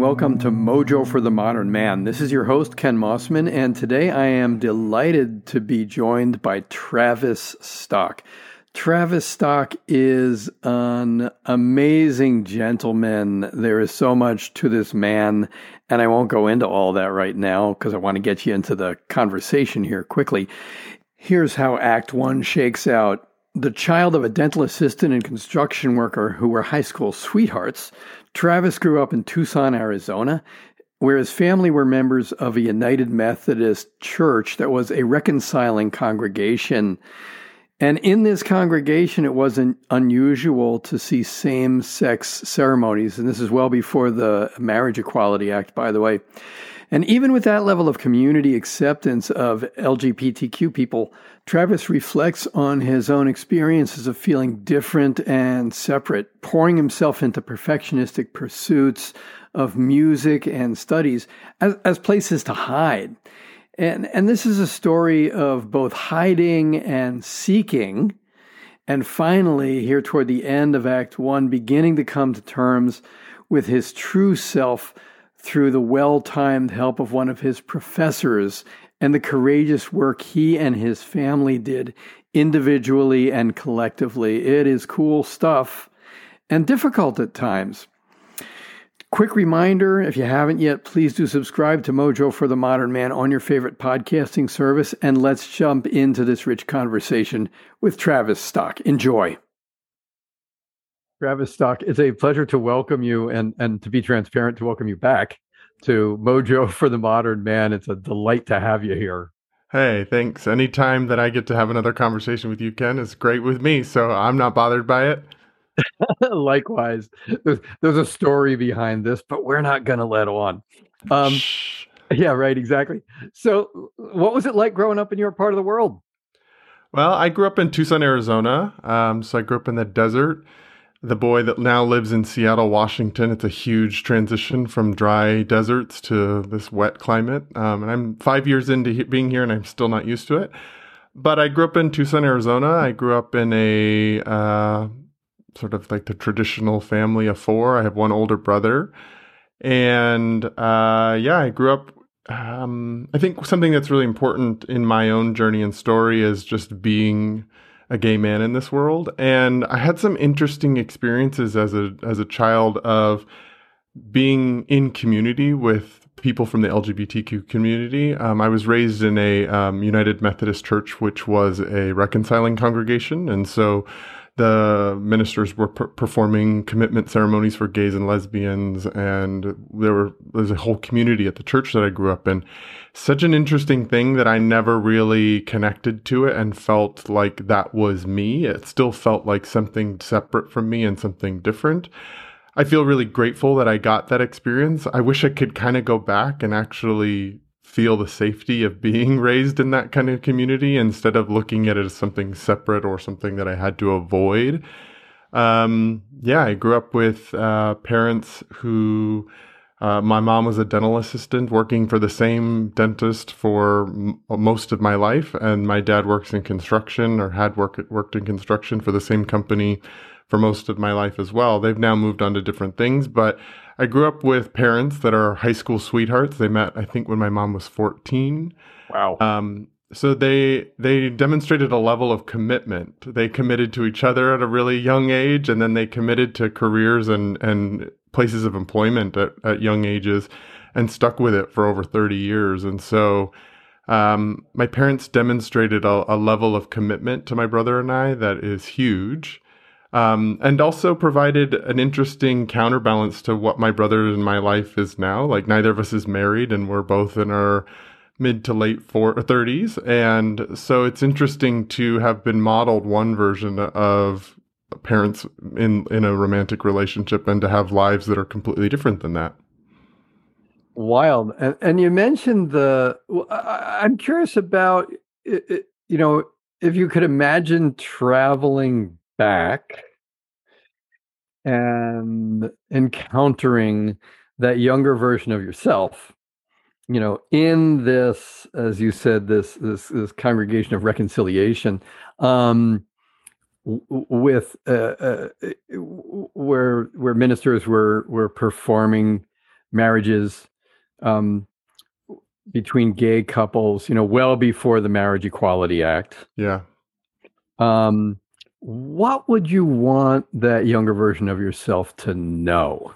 welcome to Mojo for the Modern Man. This is your host, Ken Mossman, and today I am delighted to be joined by Travis Stock. Travis Stock is an amazing gentleman. There is so much to this man, and I won't go into all that right now because I want to get you into the conversation here quickly. Here's how Act One shakes out. The child of a dental assistant and construction worker who were high school sweethearts, Travis grew up in Tucson, Arizona, where his family were members of a United Methodist church that was a reconciling congregation. And in this congregation, it wasn't unusual to see same sex ceremonies. And this is well before the Marriage Equality Act, by the way. And even with that level of community acceptance of LGBTQ people, Travis reflects on his own experiences of feeling different and separate, pouring himself into perfectionistic pursuits of music and studies as, as places to hide. And, and this is a story of both hiding and seeking. And finally, here toward the end of Act One, beginning to come to terms with his true self through the well timed help of one of his professors and the courageous work he and his family did individually and collectively. It is cool stuff and difficult at times. Quick reminder if you haven't yet, please do subscribe to Mojo for the Modern Man on your favorite podcasting service. And let's jump into this rich conversation with Travis Stock. Enjoy. Travis Stock, it's a pleasure to welcome you and, and to be transparent, to welcome you back to Mojo for the Modern Man. It's a delight to have you here. Hey, thanks. Anytime that I get to have another conversation with you, Ken, is great with me. So I'm not bothered by it. Likewise. There's, there's, a story behind this, but we're not going to let on. Um, yeah, right, exactly. So, what was it like growing up in your part of the world? Well, I grew up in Tucson, Arizona. Um, so I grew up in the desert the boy that now lives in Seattle, Washington. It's a huge transition from dry deserts to this wet climate. Um, and I'm five years into he- being here and I'm still not used to it. But I grew up in Tucson, Arizona. I grew up in a uh, sort of like the traditional family of four. I have one older brother. And uh, yeah, I grew up. Um, I think something that's really important in my own journey and story is just being a gay man in this world. And I had some interesting experiences as a as a child of being in community with people from the LGBTQ community. Um, I was raised in a um, United Methodist Church, which was a reconciling congregation, and so the ministers were per- performing commitment ceremonies for gays and lesbians, and there were there's a whole community at the church that I grew up in. Such an interesting thing that I never really connected to it and felt like that was me. It still felt like something separate from me and something different. I feel really grateful that I got that experience. I wish I could kind of go back and actually feel the safety of being raised in that kind of community instead of looking at it as something separate or something that I had to avoid. Um, yeah, I grew up with uh, parents who. Uh, my mom was a dental assistant working for the same dentist for m- most of my life, and my dad works in construction or had work, worked in construction for the same company for most of my life as well. They've now moved on to different things, but I grew up with parents that are high school sweethearts. They met, I think, when my mom was 14. Wow. Um, so they they demonstrated a level of commitment. They committed to each other at a really young age, and then they committed to careers and and places of employment at, at young ages, and stuck with it for over 30 years. And so. Um, my parents demonstrated a, a level of commitment to my brother and I that is huge um, and also provided an interesting counterbalance to what my brother and my life is now. Like neither of us is married, and we're both in our mid to late 30s, and so it's interesting to have been modeled one version of parents in in a romantic relationship, and to have lives that are completely different than that. Wild, and, and you mentioned the. I'm curious about you know if you could imagine traveling back and encountering that younger version of yourself you know in this as you said this this this congregation of reconciliation um with uh, uh, where where ministers were were performing marriages um, between gay couples, you know, well before the Marriage Equality Act. Yeah. Um, what would you want that younger version of yourself to know?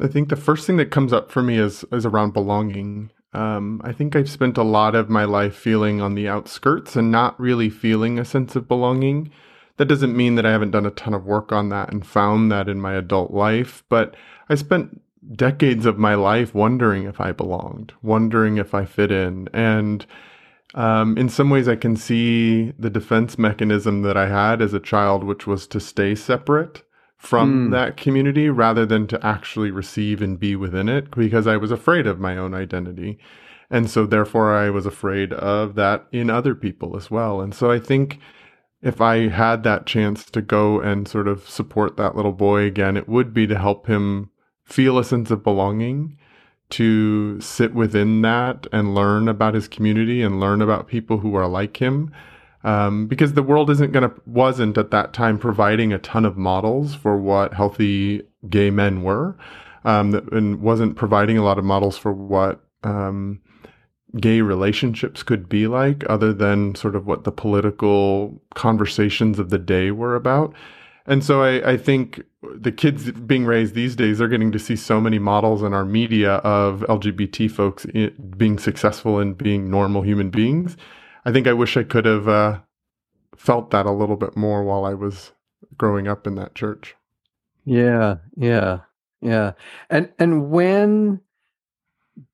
I think the first thing that comes up for me is is around belonging. Um, I think I've spent a lot of my life feeling on the outskirts and not really feeling a sense of belonging. That doesn't mean that I haven't done a ton of work on that and found that in my adult life, but I spent decades of my life wondering if I belonged, wondering if I fit in. And um, in some ways, I can see the defense mechanism that I had as a child, which was to stay separate from mm. that community rather than to actually receive and be within it because I was afraid of my own identity. And so, therefore, I was afraid of that in other people as well. And so, I think if I had that chance to go and sort of support that little boy again, it would be to help him feel a sense of belonging, to sit within that and learn about his community and learn about people who are like him. Um, because the world isn't to, wasn't at that time providing a ton of models for what healthy gay men were, um, and wasn't providing a lot of models for what um, gay relationships could be like, other than sort of what the political conversations of the day were about. And so I, I, think the kids being raised these days, they're getting to see so many models in our media of LGBT folks being successful and being normal human beings. I think I wish I could have uh, felt that a little bit more while I was growing up in that church. Yeah, yeah, yeah. And and when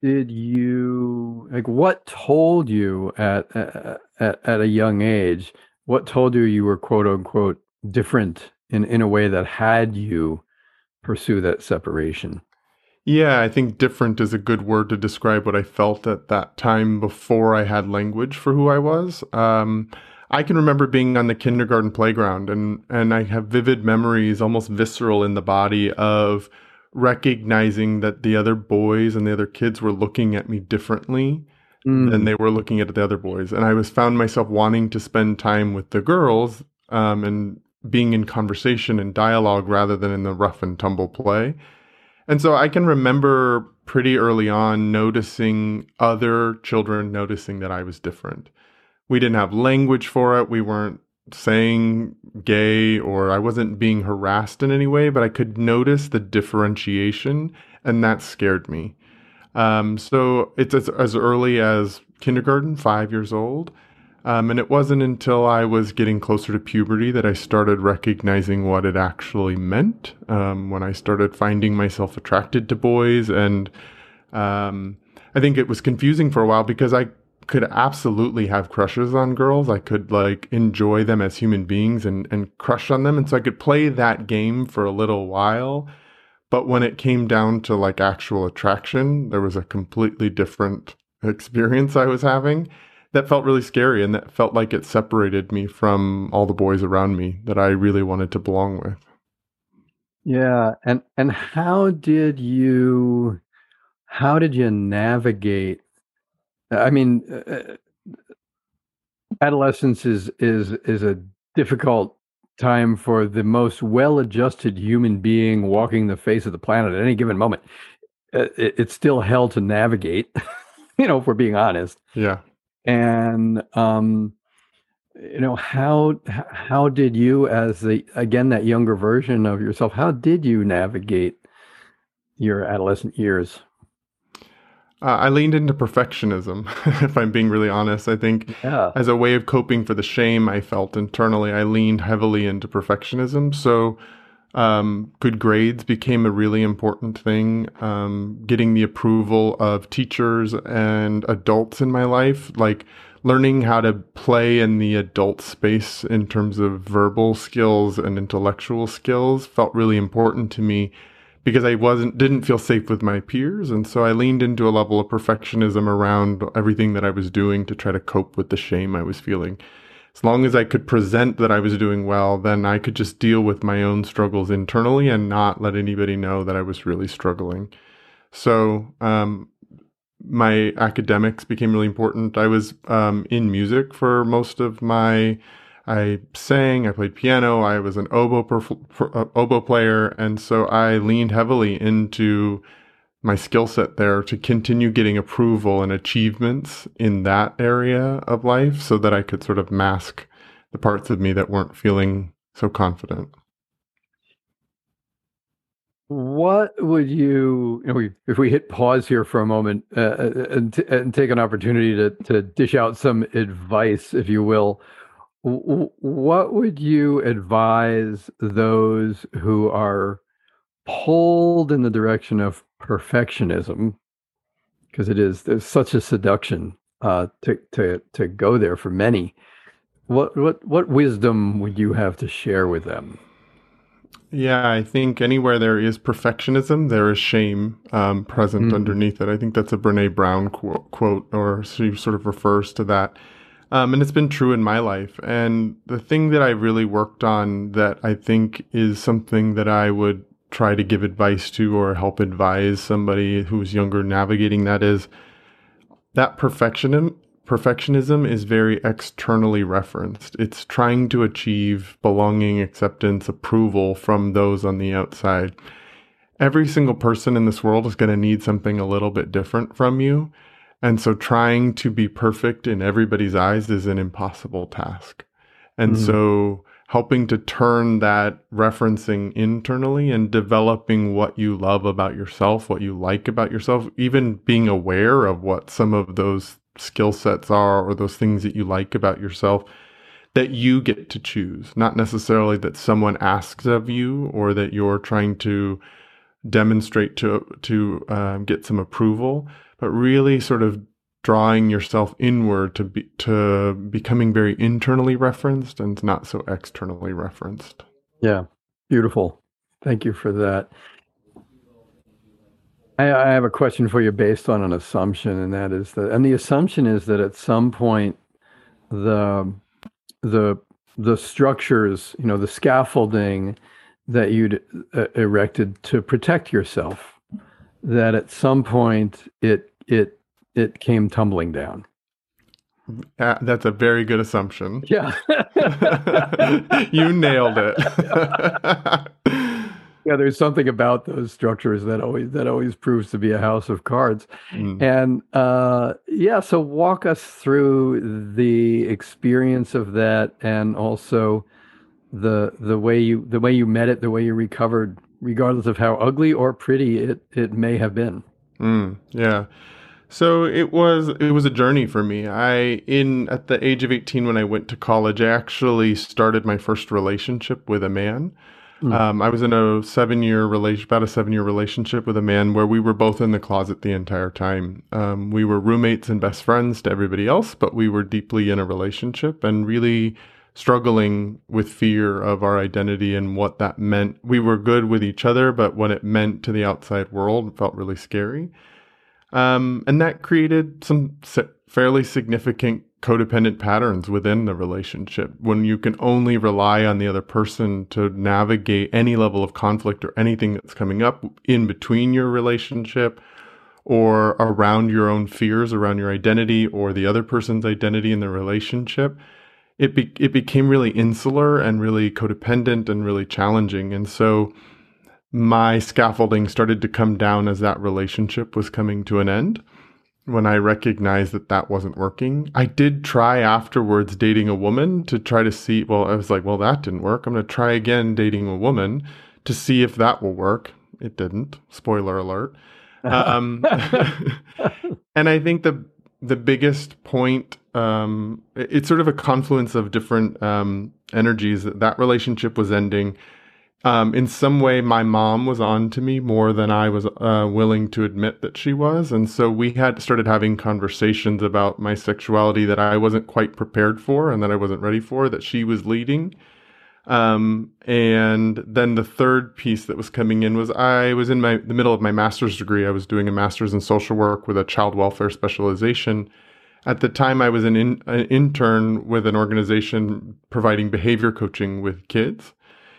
did you like what told you at at at a young age? What told you you were quote unquote different in in a way that had you pursue that separation? Yeah, I think different is a good word to describe what I felt at that time before I had language for who I was. Um, I can remember being on the kindergarten playground and and I have vivid memories, almost visceral in the body of recognizing that the other boys and the other kids were looking at me differently mm. than they were looking at the other boys. And I was found myself wanting to spend time with the girls um, and being in conversation and dialogue rather than in the rough and tumble play. And so I can remember pretty early on noticing other children noticing that I was different. We didn't have language for it. We weren't saying gay or I wasn't being harassed in any way, but I could notice the differentiation and that scared me. Um, so it's as, as early as kindergarten, five years old. Um, and it wasn't until I was getting closer to puberty that I started recognizing what it actually meant. Um, when I started finding myself attracted to boys, and um, I think it was confusing for a while because I could absolutely have crushes on girls. I could like enjoy them as human beings and and crush on them, and so I could play that game for a little while. But when it came down to like actual attraction, there was a completely different experience I was having that felt really scary and that felt like it separated me from all the boys around me that I really wanted to belong with. Yeah, and and how did you how did you navigate I mean uh, uh adolescence is is is a difficult time for the most well-adjusted human being walking the face of the planet at any given moment. Uh, it, it's still hell to navigate, you know, if we're being honest. Yeah and um, you know how how did you as the again that younger version of yourself how did you navigate your adolescent years? Uh, i leaned into perfectionism if i'm being really honest. I think yeah. as a way of coping for the shame i felt internally i leaned heavily into perfectionism. So um, good grades became a really important thing. Um, getting the approval of teachers and adults in my life, like learning how to play in the adult space in terms of verbal skills and intellectual skills, felt really important to me because I wasn't didn't feel safe with my peers, and so I leaned into a level of perfectionism around everything that I was doing to try to cope with the shame I was feeling as long as I could present that I was doing well, then I could just deal with my own struggles internally and not let anybody know that I was really struggling. So, um, my academics became really important. I was um, in music for most of my I sang, I played piano, I was an oboe, perf- uh, oboe player. And so I leaned heavily into my skill set there to continue getting approval and achievements in that area of life so that I could sort of mask the parts of me that weren't feeling so confident. What would you, know, if we hit pause here for a moment uh, uh, and, t- and take an opportunity to, to dish out some advice, if you will, what would you advise those who are pulled in the direction of perfectionism? Because it is there's such a seduction uh, to to to go there for many. What what what wisdom would you have to share with them? Yeah, I think anywhere there is perfectionism, there is shame um, present mm. underneath it. I think that's a Brene Brown quote, quote, or she sort of refers to that. Um, and it's been true in my life. And the thing that I really worked on that I think is something that I would try to give advice to or help advise somebody who's younger navigating that is that perfectionism perfectionism is very externally referenced. It's trying to achieve belonging, acceptance, approval from those on the outside. Every single person in this world is going to need something a little bit different from you. And so trying to be perfect in everybody's eyes is an impossible task. And mm-hmm. so helping to turn that referencing internally and developing what you love about yourself, what you like about yourself, even being aware of what some of those skill sets are or those things that you like about yourself that you get to choose, not necessarily that someone asks of you or that you're trying to demonstrate to to um, get some approval, but really sort of drawing yourself inward to be to becoming very internally referenced and not so externally referenced. Yeah, beautiful. Thank you for that. I, I have a question for you based on an assumption, and that is that, and the assumption is that at some point, the the the structures, you know, the scaffolding that you'd uh, erected to protect yourself, that at some point it it it came tumbling down. Uh, that's a very good assumption. Yeah. you nailed it. yeah, there's something about those structures that always that always proves to be a house of cards. Mm. And uh, yeah, so walk us through the experience of that, and also the the way you the way you met it, the way you recovered, regardless of how ugly or pretty it it may have been. Mm, yeah. So it was it was a journey for me. I in at the age of 18 when I went to college, I actually started my first relationship with a man. Mm. Um, I was in a seven year relation, about a seven year relationship with a man where we were both in the closet the entire time. Um, we were roommates and best friends to everybody else, but we were deeply in a relationship and really struggling with fear of our identity and what that meant. We were good with each other, but what it meant to the outside world felt really scary. Um, and that created some fairly significant codependent patterns within the relationship when you can only rely on the other person to navigate any level of conflict or anything that's coming up in between your relationship or around your own fears around your identity or the other person's identity in the relationship. It be- it became really insular and really codependent and really challenging. And so my scaffolding started to come down as that relationship was coming to an end when I recognized that that wasn't working. I did try afterwards dating a woman to try to see, well, I was like, well, that didn't work. I'm going to try again dating a woman to see if that will work. It didn't. Spoiler alert. Um, and I think the the biggest point, um, it's sort of a confluence of different um, energies. That that relationship was ending um, in some way, my mom was on to me more than I was uh, willing to admit that she was. And so we had started having conversations about my sexuality that I wasn't quite prepared for and that I wasn't ready for, that she was leading. Um, and then the third piece that was coming in was I was in my the middle of my master's degree. I was doing a master's in social work with a child welfare specialization. At the time, I was an, in, an intern with an organization providing behavior coaching with kids.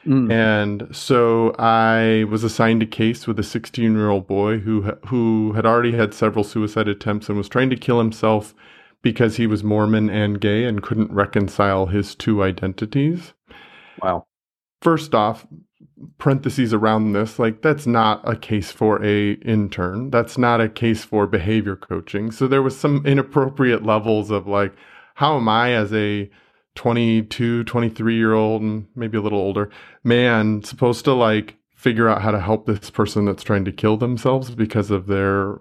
Mm. And so I was assigned a case with a 16 year old boy who who had already had several suicide attempts and was trying to kill himself because he was Mormon and gay and couldn't reconcile his two identities. Wow. First off, parentheses around this like that's not a case for a intern that's not a case for behavior coaching so there was some inappropriate levels of like how am i as a 22 23 year old and maybe a little older man supposed to like figure out how to help this person that's trying to kill themselves because of their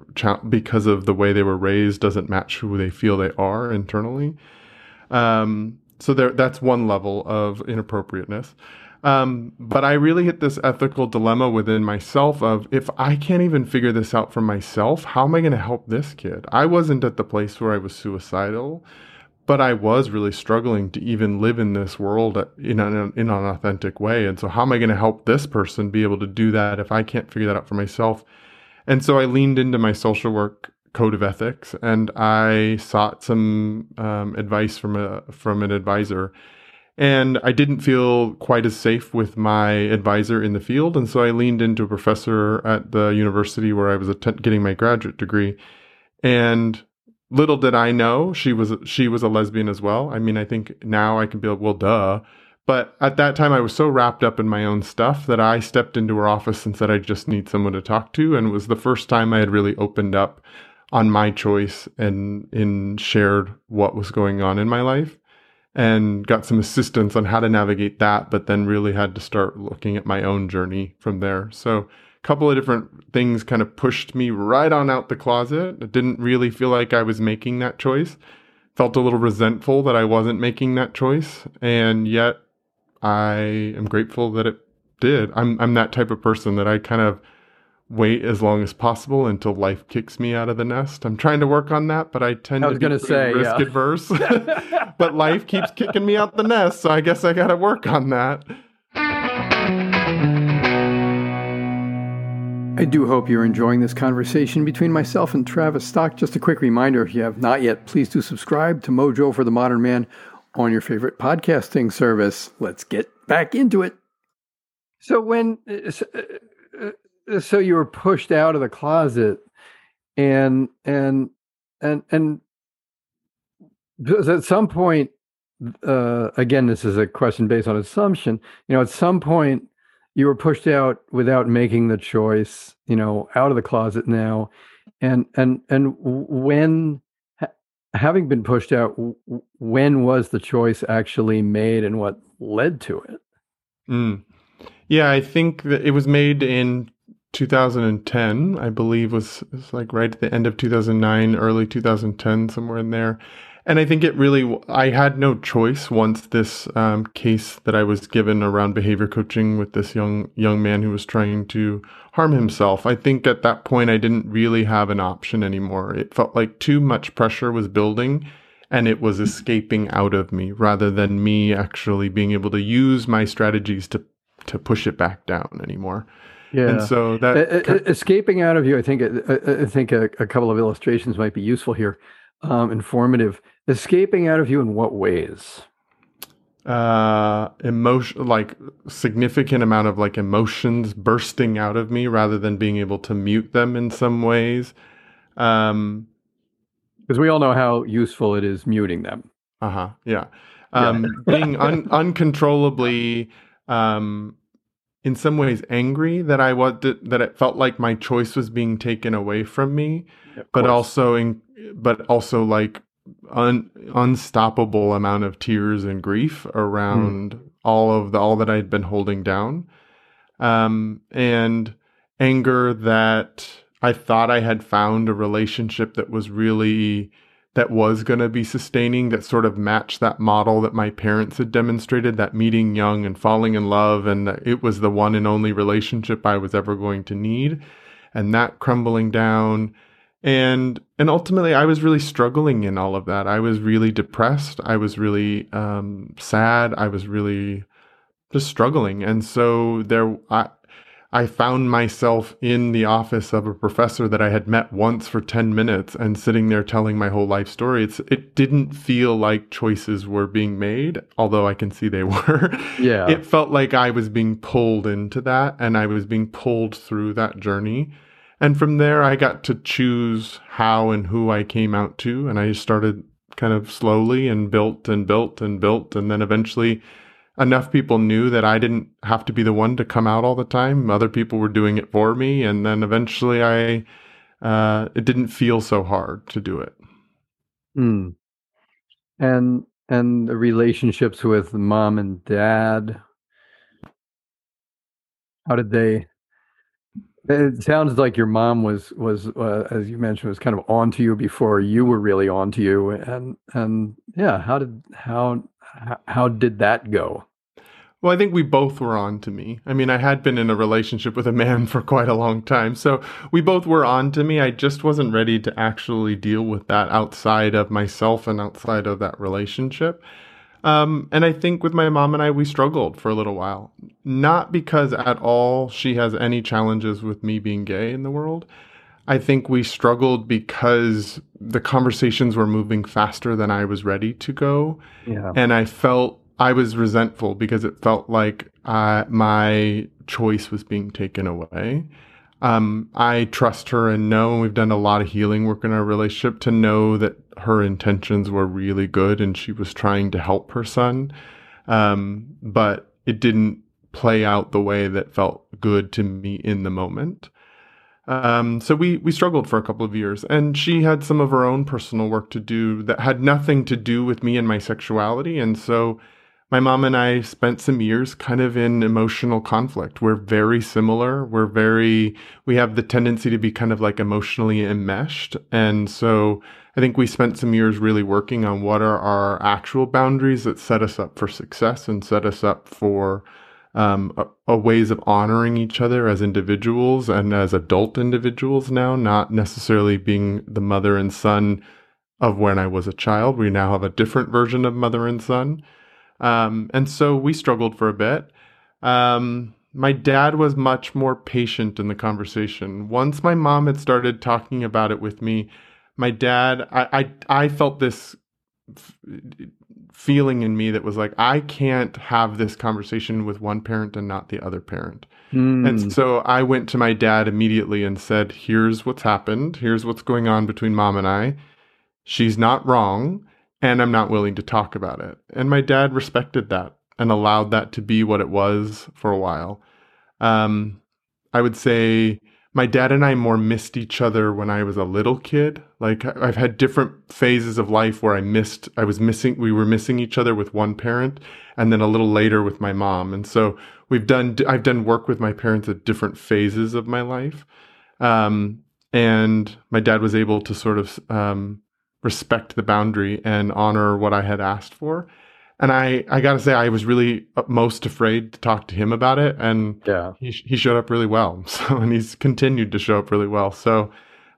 because of the way they were raised doesn't match who they feel they are internally. Um so there that's one level of inappropriateness. Um, but I really hit this ethical dilemma within myself of if I can't even figure this out for myself, how am I going to help this kid? I wasn't at the place where I was suicidal, but I was really struggling to even live in this world in an, in an authentic way. And so, how am I going to help this person be able to do that if I can't figure that out for myself? And so, I leaned into my social work code of ethics and I sought some um, advice from a from an advisor and I didn't feel quite as safe with my advisor in the field. And so I leaned into a professor at the university where I was att- getting my graduate degree. And little did I know she was she was a lesbian as well. I mean, I think now I can be like, well, duh. But at that time, I was so wrapped up in my own stuff that I stepped into her office and said, I just need someone to talk to. And it was the first time I had really opened up on my choice and in shared what was going on in my life and got some assistance on how to navigate that, but then really had to start looking at my own journey from there. So, couple of different things kind of pushed me right on out the closet. I didn't really feel like I was making that choice. Felt a little resentful that I wasn't making that choice, and yet I am grateful that it did. I'm I'm that type of person that I kind of wait as long as possible until life kicks me out of the nest. I'm trying to work on that, but I tend I to be say, risk yeah. adverse. but life keeps kicking me out the nest, so I guess I got to work on that. I do hope you're enjoying this conversation between myself and Travis Stock. Just a quick reminder if you have not yet, please do subscribe to Mojo for the Modern Man on your favorite podcasting service. Let's get back into it. So, when uh, uh, so you were pushed out of the closet and and and and at some point uh, again this is a question based on assumption you know at some point you were pushed out without making the choice you know out of the closet now and and and when having been pushed out when was the choice actually made and what led to it mm. yeah i think that it was made in 2010, I believe, was, was like right at the end of 2009, early 2010, somewhere in there. And I think it really, I had no choice once this um, case that I was given around behavior coaching with this young young man who was trying to harm himself. I think at that point I didn't really have an option anymore. It felt like too much pressure was building, and it was escaping out of me rather than me actually being able to use my strategies to to push it back down anymore. Yeah. And so that uh, escaping out of you, I think I, I think a, a, couple of illustrations might be useful here, um, informative. Escaping out of you in what ways? Uh, emotion, like significant amount of like emotions bursting out of me, rather than being able to mute them in some ways. Um, because we all know how useful it is muting them. Uh huh. Yeah. Um, yeah. being un- uncontrollably um in some ways angry that I was that it felt like my choice was being taken away from me, but also in, but also like un, unstoppable amount of tears and grief around mm. all of the all that I'd been holding down, um, and anger that I thought I had found a relationship that was really that was going to be sustaining that sort of matched that model that my parents had demonstrated that meeting young and falling in love and it was the one and only relationship I was ever going to need and that crumbling down. And and ultimately I was really struggling in all of that. I was really depressed. I was really um, sad. I was really just struggling. And so there I I found myself in the office of a professor that I had met once for 10 minutes and sitting there telling my whole life story. It's, it didn't feel like choices were being made, although I can see they were. Yeah. It felt like I was being pulled into that and I was being pulled through that journey. And from there, I got to choose how and who I came out to. And I started kind of slowly and built and built and built. And then eventually, enough people knew that I didn't have to be the one to come out all the time. Other people were doing it for me. And then eventually, I, uh, it didn't feel so hard to do it. Mm. And, and the relationships with mom and dad, how did they it sounds like your mom was was uh, as you mentioned was kind of on to you before you were really on to you and and yeah how did how how did that go well, I think we both were on to me. I mean, I had been in a relationship with a man for quite a long time. So we both were on to me. I just wasn't ready to actually deal with that outside of myself and outside of that relationship. Um, and I think with my mom and I, we struggled for a little while. Not because at all she has any challenges with me being gay in the world. I think we struggled because the conversations were moving faster than I was ready to go. Yeah. And I felt I was resentful because it felt like uh, my choice was being taken away. Um, I trust her and know, we've done a lot of healing work in our relationship to know that her intentions were really good and she was trying to help her son. Um, but it didn't play out the way that felt good to me in the moment. Um, so we we struggled for a couple of years, and she had some of her own personal work to do that had nothing to do with me and my sexuality, and so my mom and I spent some years kind of in emotional conflict. We're very similar. We're very, we have the tendency to be kind of like emotionally enmeshed. And so I think we spent some years really working on what are our actual boundaries that set us up for success and set us up for um, a, a ways of honoring each other as individuals and as adult individuals now, not necessarily being the mother and son of when I was a child. We now have a different version of mother and son. Um, and so we struggled for a bit. Um, my dad was much more patient in the conversation. Once my mom had started talking about it with me, my dad, I, I, I felt this f- feeling in me that was like, I can't have this conversation with one parent and not the other parent. Mm. And so I went to my dad immediately and said, Here's what's happened. Here's what's going on between mom and I. She's not wrong and I'm not willing to talk about it. And my dad respected that and allowed that to be what it was for a while. Um, I would say my dad and I more missed each other when I was a little kid. Like I've had different phases of life where I missed, I was missing, we were missing each other with one parent and then a little later with my mom. And so we've done, I've done work with my parents at different phases of my life. Um, and my dad was able to sort of, um, respect the boundary and honor what I had asked for. And I, I got to say, I was really most afraid to talk to him about it. And yeah. he, he showed up really well. So, and he's continued to show up really well. So,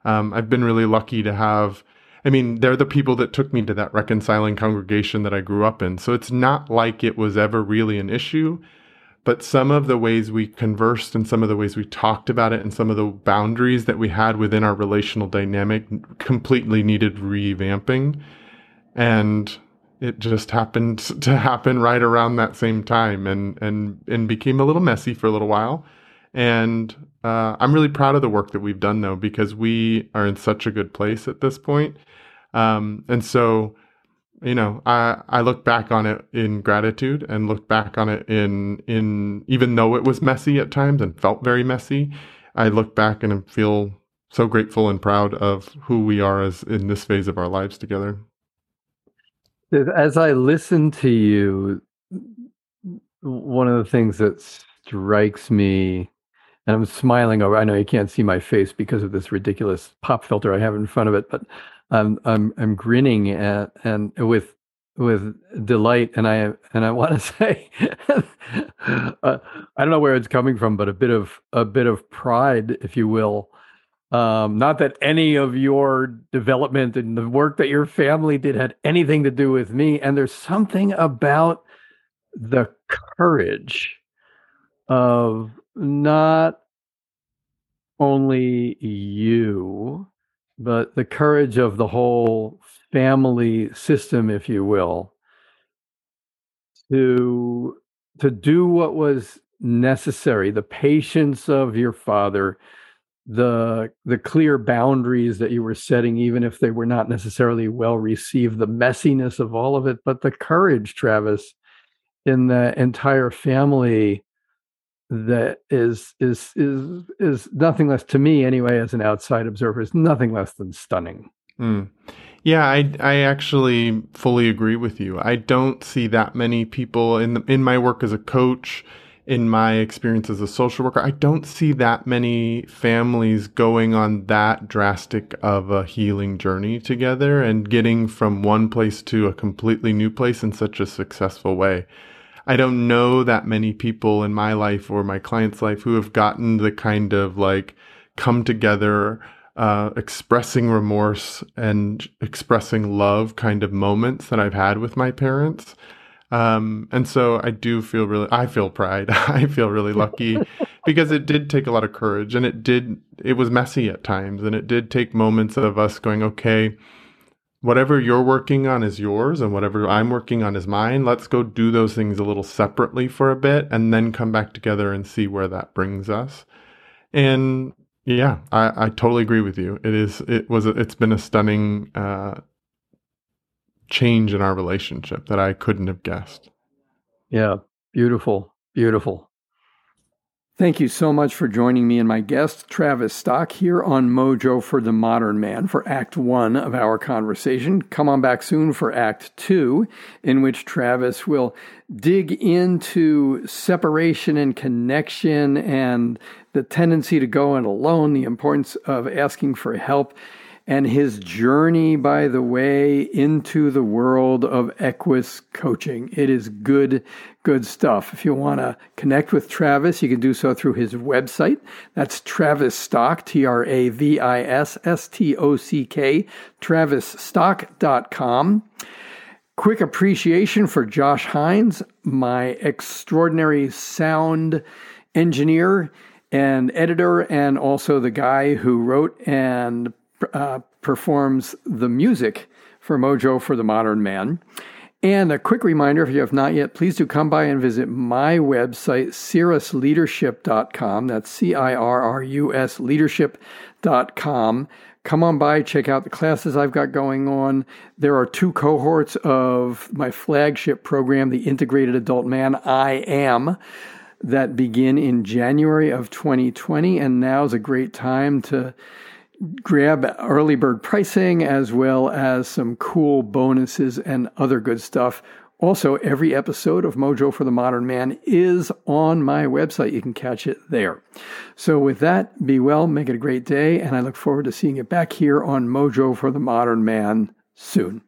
um, I've been really lucky to have, I mean, they're the people that took me to that reconciling congregation that I grew up in. So it's not like it was ever really an issue but some of the ways we conversed and some of the ways we talked about it and some of the boundaries that we had within our relational dynamic completely needed revamping. And it just happened to happen right around that same time and and and became a little messy for a little while. And uh, i'm really proud of the work that we've done though because we are in such a good place at this point. Um, and so you know, I I look back on it in gratitude and look back on it in in even though it was messy at times and felt very messy, I look back and feel so grateful and proud of who we are as in this phase of our lives together. As I listen to you, one of the things that strikes me, and I'm smiling over. I know you can't see my face because of this ridiculous pop filter I have in front of it, but I'm I'm I'm grinning at and with with delight and I and I want to say uh, I don't know where it's coming from but a bit of a bit of pride if you will. Um, not that any of your development and the work that your family did had anything to do with me and there's something about the courage of not only you but the courage of the whole family system, if you will, to to do what was necessary, the patience of your father, the the clear boundaries that you were setting even if they were not necessarily well received the messiness of all of it but the courage travis in the entire family that is is is is nothing less to me anyway as an outside observer is nothing less than stunning mm. yeah i i actually fully agree with you i don't see that many people in the, in my work as a coach in my experience as a social worker, I don't see that many families going on that drastic of a healing journey together and getting from one place to a completely new place in such a successful way. I don't know that many people in my life or my client's life who have gotten the kind of like come together, uh, expressing remorse and expressing love kind of moments that I've had with my parents. Um, and so I do feel really, I feel pride. I feel really lucky because it did take a lot of courage and it did, it was messy at times and it did take moments of us going, okay, whatever you're working on is yours and whatever I'm working on is mine. Let's go do those things a little separately for a bit and then come back together and see where that brings us. And yeah, I, I totally agree with you. It is, it was, it's been a stunning, uh, change in our relationship that I couldn't have guessed. Yeah, beautiful, beautiful. Thank you so much for joining me and my guest, Travis Stock, here on Mojo for the Modern Man for Act One of our conversation. Come on back soon for Act Two, in which Travis will dig into separation and connection and the tendency to go it alone, the importance of asking for help and his journey, by the way, into the world of Equus coaching. It is good, good stuff. If you want to connect with Travis, you can do so through his website. That's Travis Stock, T R A V I S S T O C K, travisstock.com. Quick appreciation for Josh Hines, my extraordinary sound engineer and editor, and also the guy who wrote and uh, performs the music for Mojo for the Modern Man. And a quick reminder if you have not yet, please do come by and visit my website, cirrusleadership.com. That's C I R R U S leadership.com. Come on by, check out the classes I've got going on. There are two cohorts of my flagship program, the Integrated Adult Man I Am, that begin in January of 2020. And now is a great time to grab early bird pricing as well as some cool bonuses and other good stuff. Also, every episode of Mojo for the Modern Man is on my website. You can catch it there. So, with that, be well, make it a great day, and I look forward to seeing you back here on Mojo for the Modern Man soon.